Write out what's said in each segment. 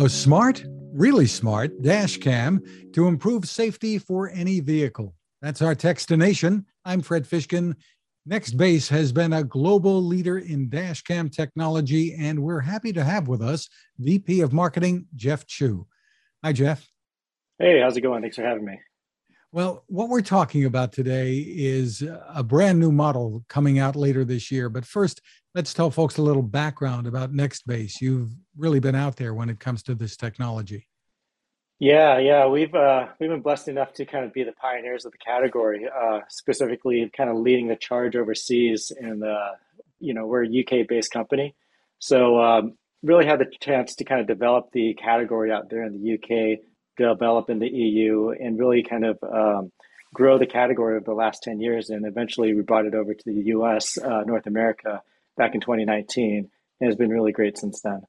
A smart, really smart dash cam to improve safety for any vehicle. That's our Techstination. I'm Fred Fishkin. Nextbase has been a global leader in dash cam technology, and we're happy to have with us VP of Marketing, Jeff Chu. Hi, Jeff. Hey, how's it going? Thanks for having me. Well, what we're talking about today is a brand new model coming out later this year. But first, let's tell folks a little background about Nextbase. You've really been out there when it comes to this technology. Yeah, yeah, we've uh, we've been blessed enough to kind of be the pioneers of the category, uh, specifically kind of leading the charge overseas. And uh, you know, we're a UK-based company, so um, really had the chance to kind of develop the category out there in the UK develop in the EU and really kind of um, grow the category over the last 10 years. And eventually we brought it over to the US, uh, North America, back in 2019. And it's been really great since then.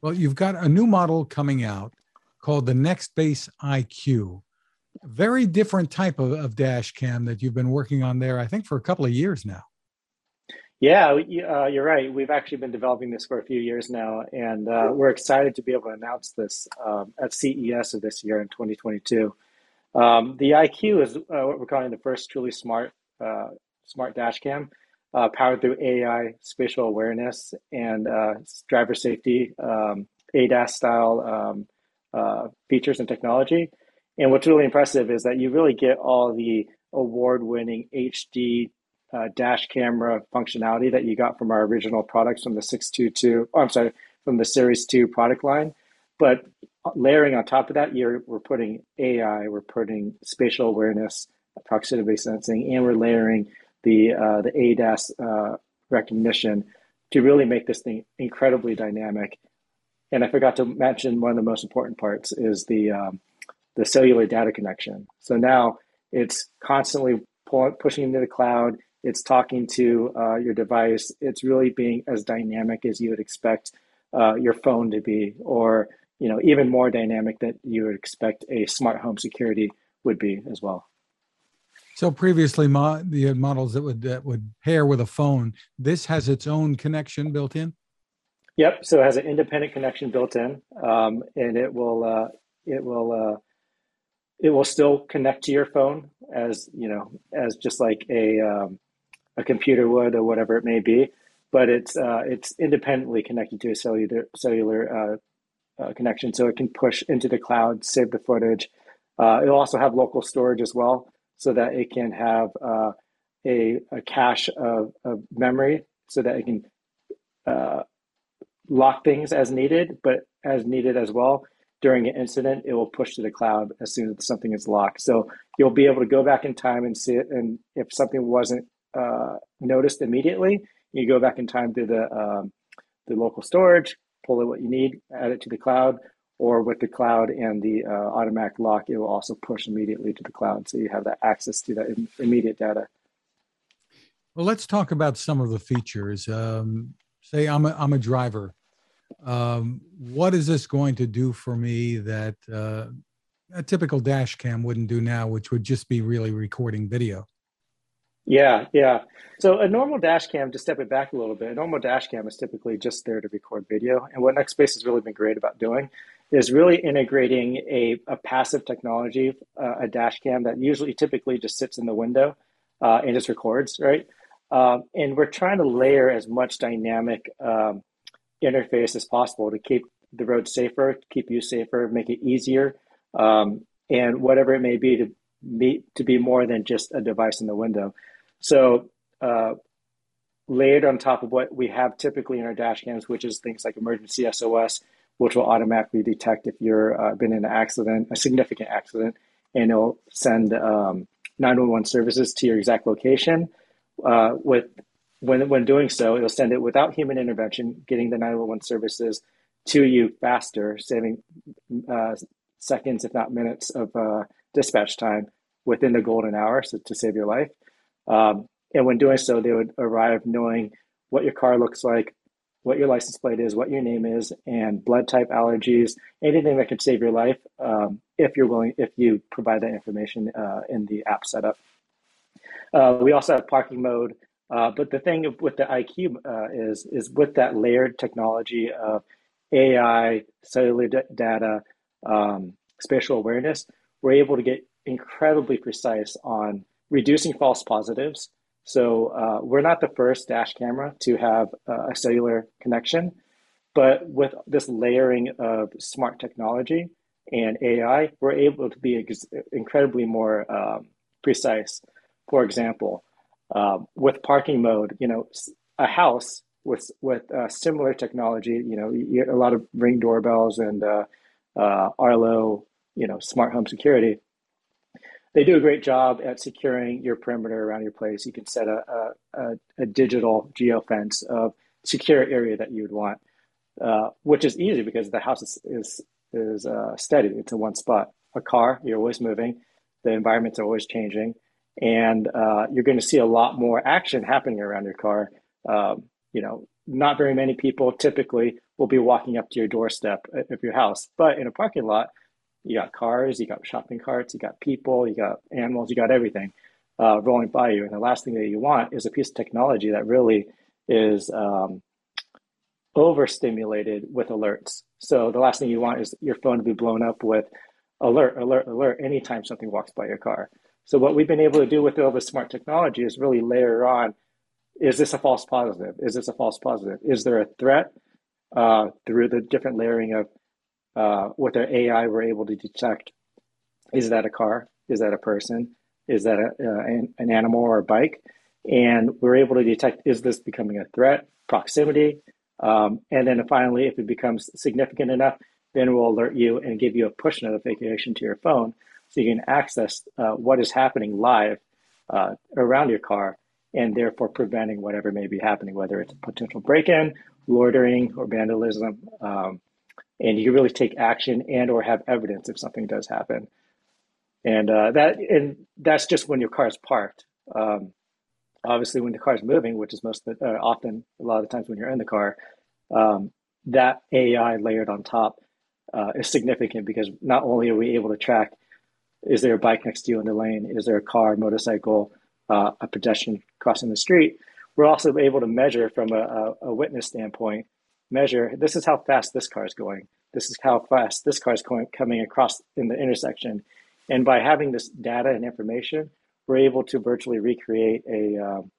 Well, you've got a new model coming out called the Nextbase IQ. Very different type of, of dash cam that you've been working on there, I think, for a couple of years now. Yeah, uh, you're right. We've actually been developing this for a few years now, and uh, we're excited to be able to announce this um, at CES of this year in 2022. Um, the IQ is uh, what we're calling the first truly smart uh, smart dash cam, uh, powered through AI, spatial awareness, and uh, driver safety, um, ADAS style um, features and technology. And what's really impressive is that you really get all the award winning HD uh, dash camera functionality that you got from our original products from the 622, oh, I'm sorry, from the Series 2 product line. But layering on top of that, you're, we're putting AI, we're putting spatial awareness, proximity sensing, and we're layering the, uh, the ADAS uh, recognition to really make this thing incredibly dynamic. And I forgot to mention one of the most important parts is the, um, the cellular data connection. So now it's constantly pushing into the cloud it's talking to uh, your device. It's really being as dynamic as you would expect uh, your phone to be, or you know, even more dynamic that you would expect a smart home security would be as well. So previously, mo- the models that would that would pair with a phone, this has its own connection built in. Yep. So it has an independent connection built in, um, and it will uh, it will uh, it will still connect to your phone as you know as just like a um, a computer would or whatever it may be, but it's uh, it's independently connected to a cellular cellular uh, uh, connection, so it can push into the cloud, save the footage. Uh, it'll also have local storage as well, so that it can have uh, a, a cache of, of memory, so that it can uh, lock things as needed, but as needed as well. During an incident, it will push to the cloud as soon as something is locked. So you'll be able to go back in time and see it. And if something wasn't uh, noticed immediately. You go back in time to the um, the local storage, pull it what you need, add it to the cloud, or with the cloud and the uh, automatic lock, it will also push immediately to the cloud, so you have that access to that Im- immediate data. Well, let's talk about some of the features. Um, say I'm a, I'm a driver. Um, what is this going to do for me that uh, a typical dash cam wouldn't do now, which would just be really recording video? Yeah, yeah. So a normal dash cam, to step it back a little bit, a normal dash cam is typically just there to record video. And what Nextbase has really been great about doing is really integrating a, a passive technology, uh, a dash cam that usually typically just sits in the window uh, and just records, right? Um, and we're trying to layer as much dynamic um, interface as possible to keep the road safer, keep you safer, make it easier, um, and whatever it may be to be to be more than just a device in the window. So uh, layered on top of what we have typically in our dash cams, which is things like emergency SOS, which will automatically detect if you're uh, been in an accident, a significant accident, and it'll send um, 911 services to your exact location. Uh, with when when doing so, it'll send it without human intervention, getting the 911 services to you faster, saving uh, seconds, if not minutes, of uh, dispatch time within the golden hour so to save your life. Um, and when doing so, they would arrive knowing what your car looks like, what your license plate is, what your name is, and blood type, allergies, anything that could save your life um, if you're willing, if you provide that information uh, in the app setup. Uh, we also have parking mode, uh, but the thing with the IQ uh, is is with that layered technology of AI, cellular d- data, um, spatial awareness, we're able to get incredibly precise on reducing false positives. So uh, we're not the first dash camera to have uh, a cellular connection, but with this layering of smart technology and AI, we're able to be ex- incredibly more um, precise. For example, um, with parking mode, you know, a house with with uh, similar technology, you know, a lot of ring doorbells and uh, uh, Arlo, you know, smart home security. They do a great job at securing your perimeter around your place. You can set a, a, a digital geofence of secure area that you would want, uh, which is easy because the house is is, is uh, steady. It's in one spot. A car, you're always moving. The environments are always changing and uh, you're going to see a lot more action happening around your car. Um, you know, not very many people typically will be walking up to your doorstep of your house, but in a parking lot, you got cars, you got shopping carts, you got people, you got animals, you got everything uh, rolling by you. And the last thing that you want is a piece of technology that really is um, overstimulated with alerts. So the last thing you want is your phone to be blown up with alert, alert, alert anytime something walks by your car. So what we've been able to do with all this smart technology is really layer on, is this a false positive? Is this a false positive? Is there a threat uh, through the different layering of uh, with our AI, we're able to detect, is that a car? Is that a person? Is that a, uh, an, an animal or a bike? And we're able to detect, is this becoming a threat, proximity? Um, and then finally, if it becomes significant enough, then we'll alert you and give you a push notification to your phone so you can access uh, what is happening live uh, around your car and therefore preventing whatever may be happening, whether it's a potential break-in, loitering, or vandalism. Um, and you can really take action and or have evidence if something does happen. And uh, that and that's just when your car is parked. Um, obviously, when the car is moving, which is most the, uh, often a lot of the times when you're in the car, um, that AI layered on top uh, is significant because not only are we able to track is there a bike next to you in the lane? Is there a car, motorcycle, uh, a pedestrian crossing the street? We're also able to measure from a, a, a, witness standpoint, measure this is how fast this car is going. This is how fast this car is going, coming across in the intersection. And by having this data and information, we're able to virtually recreate a, um,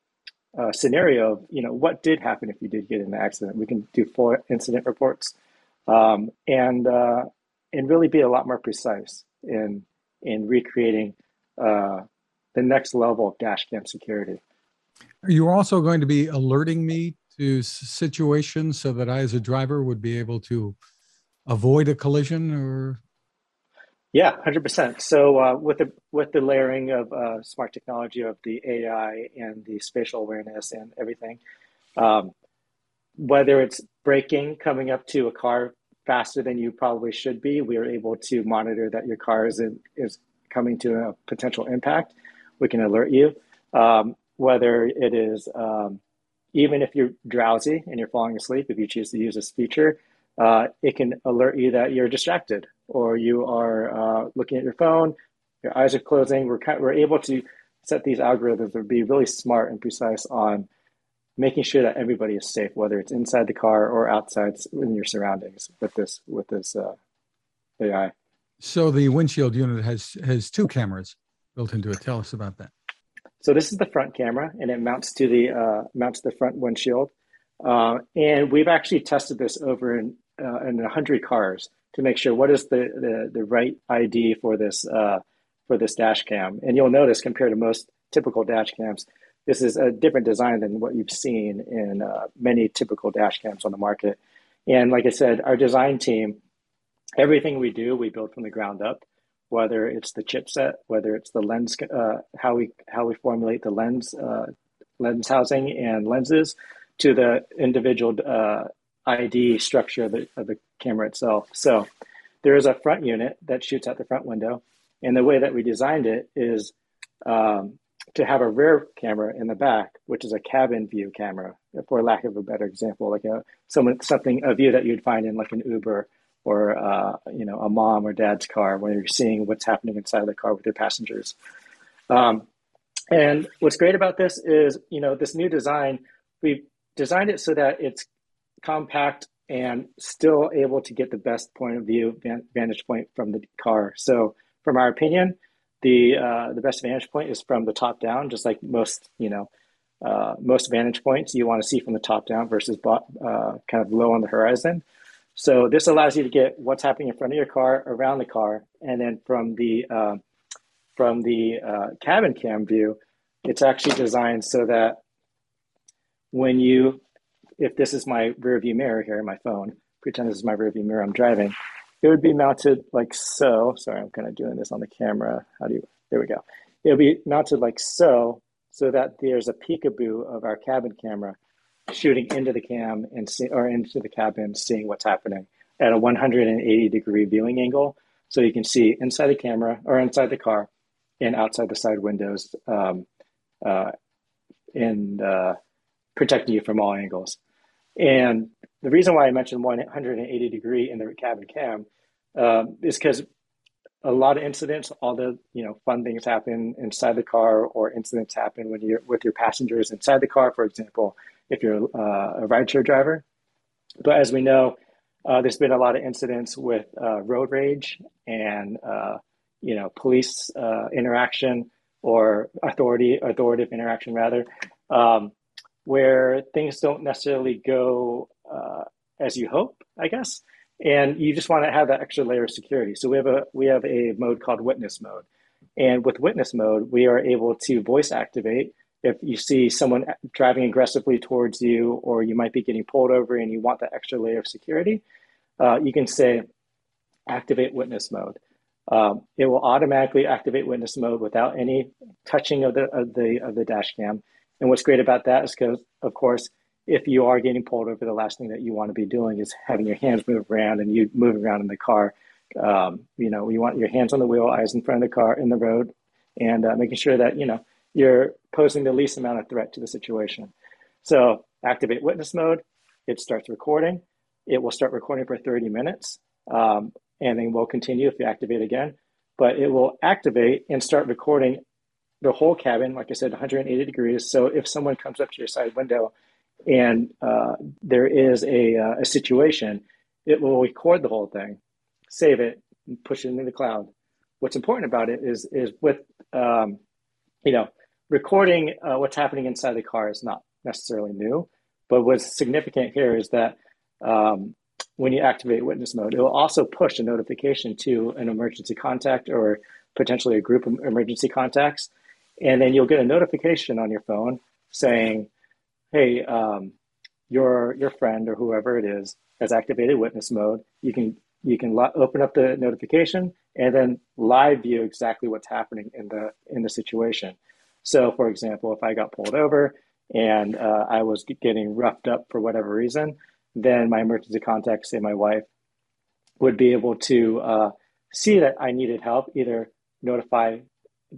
a scenario of, you know, what did happen if you did get in an accident. We can do full incident reports um, and, uh, and really be a lot more precise in in recreating uh, the next level of dash cam security. Are also going to be alerting me to situations so that I, as a driver, would be able to avoid a collision or? Yeah, hundred percent. So uh, with the with the layering of uh, smart technology of the AI and the spatial awareness and everything, um, whether it's braking coming up to a car faster than you probably should be, we are able to monitor that your car is, in, is coming to a potential impact. We can alert you. Um, whether it is um, even if you're drowsy and you're falling asleep, if you choose to use this feature, uh, it can alert you that you're distracted or you are uh, looking at your phone, your eyes are closing. We're, we're able to set these algorithms to be really smart and precise on making sure that everybody is safe, whether it's inside the car or outside in your surroundings with this with this uh, AI. So the windshield unit has has two cameras built into it. Tell us about that. So this is the front camera, and it mounts to the uh, mounts the front windshield. Uh, and we've actually tested this over in uh, in hundred cars to make sure what is the the, the right ID for this uh, for this dash cam. And you'll notice compared to most typical dash cams, this is a different design than what you've seen in uh, many typical dash cams on the market. And like I said, our design team, everything we do, we build from the ground up. Whether it's the chipset, whether it's the lens, uh, how we how we formulate the lens uh, lens housing and lenses, to the individual uh, ID structure of the, of the camera itself. So there is a front unit that shoots out the front window, and the way that we designed it is um, to have a rear camera in the back, which is a cabin view camera, for lack of a better example, like a someone something a view that you'd find in like an Uber or uh, you know a mom or dad's car, where you're seeing what's happening inside the car with your passengers. Um, and what's great about this is, you know, this new design, we've designed it so that it's compact and still able to get the best point of view vantage point from the car. So, from our opinion, the uh, the best vantage point is from the top down, just like most you know uh, most vantage points you want to see from the top down versus uh, kind of low on the horizon. So this allows you to get what's happening in front of your car, around the car, and then from the uh, from the uh, cabin cam view, it's actually designed so that when you, if this is my rear view mirror here in my phone, pretend this is my rear view mirror I'm driving, it would be mounted like so. Sorry, I'm kind of doing this on the camera. How do you, there we go. It'll be mounted like so, so that there's a peekaboo of our cabin camera shooting into the cam and see, or into the cabin, seeing what's happening at a 180 degree viewing angle. So you can see inside the camera or inside the car and outside the side windows um, uh, and uh, protecting you from all angles. And the reason why I mentioned 180 degree in the cabin cam uh, is because a lot of incidents, all the you know fun things happen inside the car, or incidents happen when you're with your passengers inside the car. For example, if you're uh, a rideshare driver. But as we know, uh, there's been a lot of incidents with uh, road rage and uh, you know police uh, interaction or authority authoritative interaction rather, um, where things don't necessarily go uh, as you hope, I guess, and you just want to have that extra layer of security. So we have a we have a mode called witness mode, and with witness mode, we are able to voice activate if you see someone driving aggressively towards you, or you might be getting pulled over and you want that extra layer of security, uh, you can say activate witness mode. Um, it will automatically activate witness mode without any touching of the of the of the dash cam. And what's great about that is because, of course, if you are getting pulled over, the last thing that you want to be doing is having your hands move around and you moving around in the car. Um, you know, you want your hands on the wheel, eyes in front of the car in the road, and uh, making sure that you know you're posing the least amount of threat to the situation. So activate witness mode, it starts recording. It will start recording for 30 minutes um, and then will continue if you activate again. But it will activate and start recording the whole cabin, like I said, 180 degrees. So if someone comes up to your side window and uh, there is a, uh, a situation, it will record the whole thing, save it, and push it into the cloud. What's important about it is is with um, you know recording uh, what's happening inside the car is not necessarily new, but what's significant here is that um, when you activate witness mode, it will also push a notification to an emergency contact or potentially a group of emergency contacts. And then you'll get a notification on your phone saying, hey, um, your, your friend or whoever it is has activated witness mode. You can, you can lo- open up the notification and then live view exactly what's happening in the, in the situation. So, for example, if I got pulled over and uh, I was getting roughed up for whatever reason, then my emergency contact, say my wife, would be able to uh, see that I needed help, either notify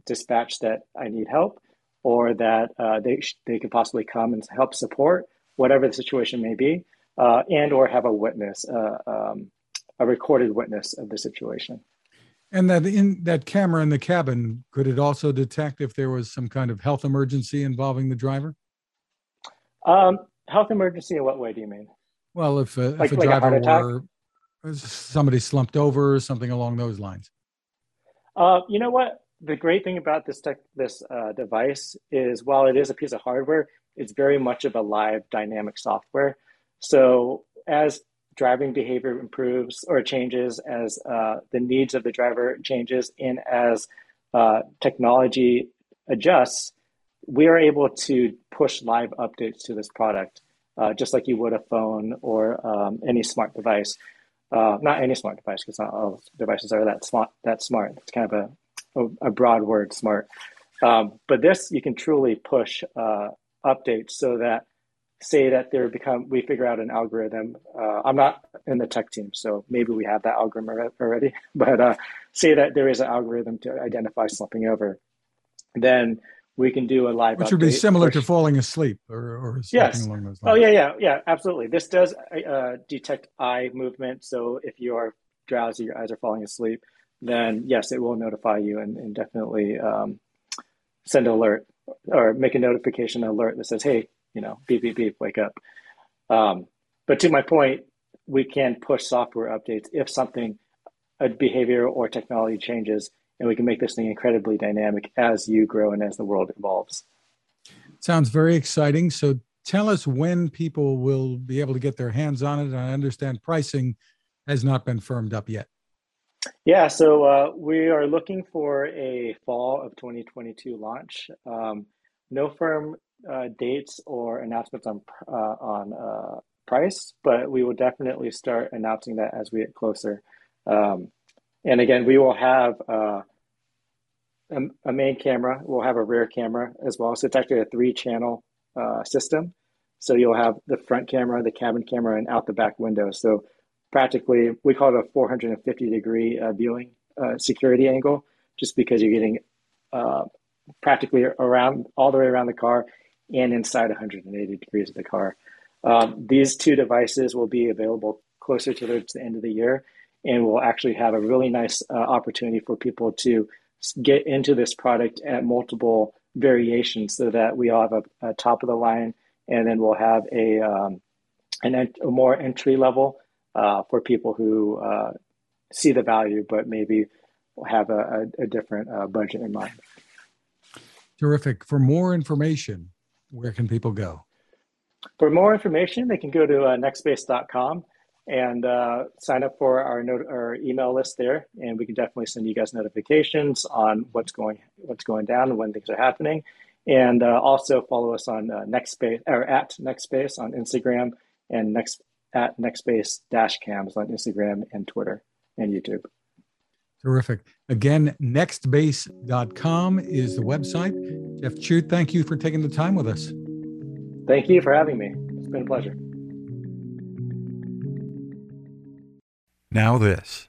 dispatch that I need help, or that uh, they they could possibly come and help support whatever the situation may be, uh, and or have a witness, uh, um, a recorded witness of the situation. And that in that camera in the cabin, could it also detect if there was some kind of health emergency involving the driver? Um, health emergency in what way do you mean? Well, if a, like, if a like driver a were uh, somebody slumped over, or something along those lines. Uh, you know what? The great thing about this tech, this uh, device is, while it is a piece of hardware, it's very much of a live dynamic software. So as driving behavior improves or changes as uh, the needs of the driver changes and as uh, technology adjusts, we are able to push live updates to this product, uh, just like you would a phone or um, any smart device. Uh, not any smart device, because not all devices are that smart. That smart. It's kind of a, a, broad word, smart. Um, but this, you can truly push uh, updates so that say that there become we figure out an algorithm uh, i'm not in the tech team so maybe we have that algorithm already but uh, say that there is an algorithm to identify slumping over then we can do a live which would be similar to falling asleep or, or yes. along those lines. oh yeah yeah yeah absolutely this does uh, detect eye movement so if you are drowsy your eyes are falling asleep then yes it will notify you and, and definitely um, send an alert or make a notification alert that says hey you know, beep, beep, beep, wake up. Um, but to my point, we can push software updates if something, a behavior or technology changes, and we can make this thing incredibly dynamic as you grow and as the world evolves. Sounds very exciting. So tell us when people will be able to get their hands on it. I understand pricing has not been firmed up yet. Yeah, so uh, we are looking for a fall of 2022 launch. Um, no firm uh, dates or announcements on uh, on uh, price, but we will definitely start announcing that as we get closer. Um, and again, we will have uh, a, a, main camera. We'll have a rear camera as well. So it's actually a three-channel uh, system. So you'll have the front camera, the cabin camera, and out the back window. So practically, we call it a 450 degree viewing security angle, just because you're getting practically around all the way around the car and inside 180 degrees of the car. Um, these two devices will be available closer to the, end of the year, and will actually have a really nice uh, opportunity for people to get into this product at multiple variations, so that we all have a, a top of the line, and then we'll have a um, an a more entry level uh, for people who uh, see the value, but maybe have a, a, a different uh, budget in mind. Terrific. For more information, where can people go? For more information, they can go to uh, nextbase.com and uh, sign up for our, not- our email list there, and we can definitely send you guys notifications on what's going what's going down and when things are happening. And uh, also follow us on uh, Nextbase or at Nextbase on Instagram and next at Nextbase dash cams on Instagram and Twitter and YouTube. Terrific. Again, nextbase.com is the website. Jeff Chu, thank you for taking the time with us. Thank you for having me. It's been a pleasure. Now, this.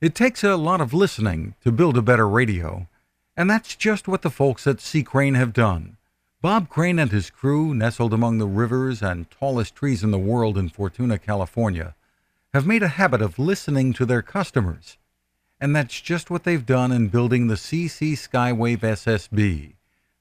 It takes a lot of listening to build a better radio, and that's just what the folks at C. Crane have done. Bob Crane and his crew, nestled among the rivers and tallest trees in the world in Fortuna, California, have made a habit of listening to their customers and that's just what they've done in building the CC Skywave SSB,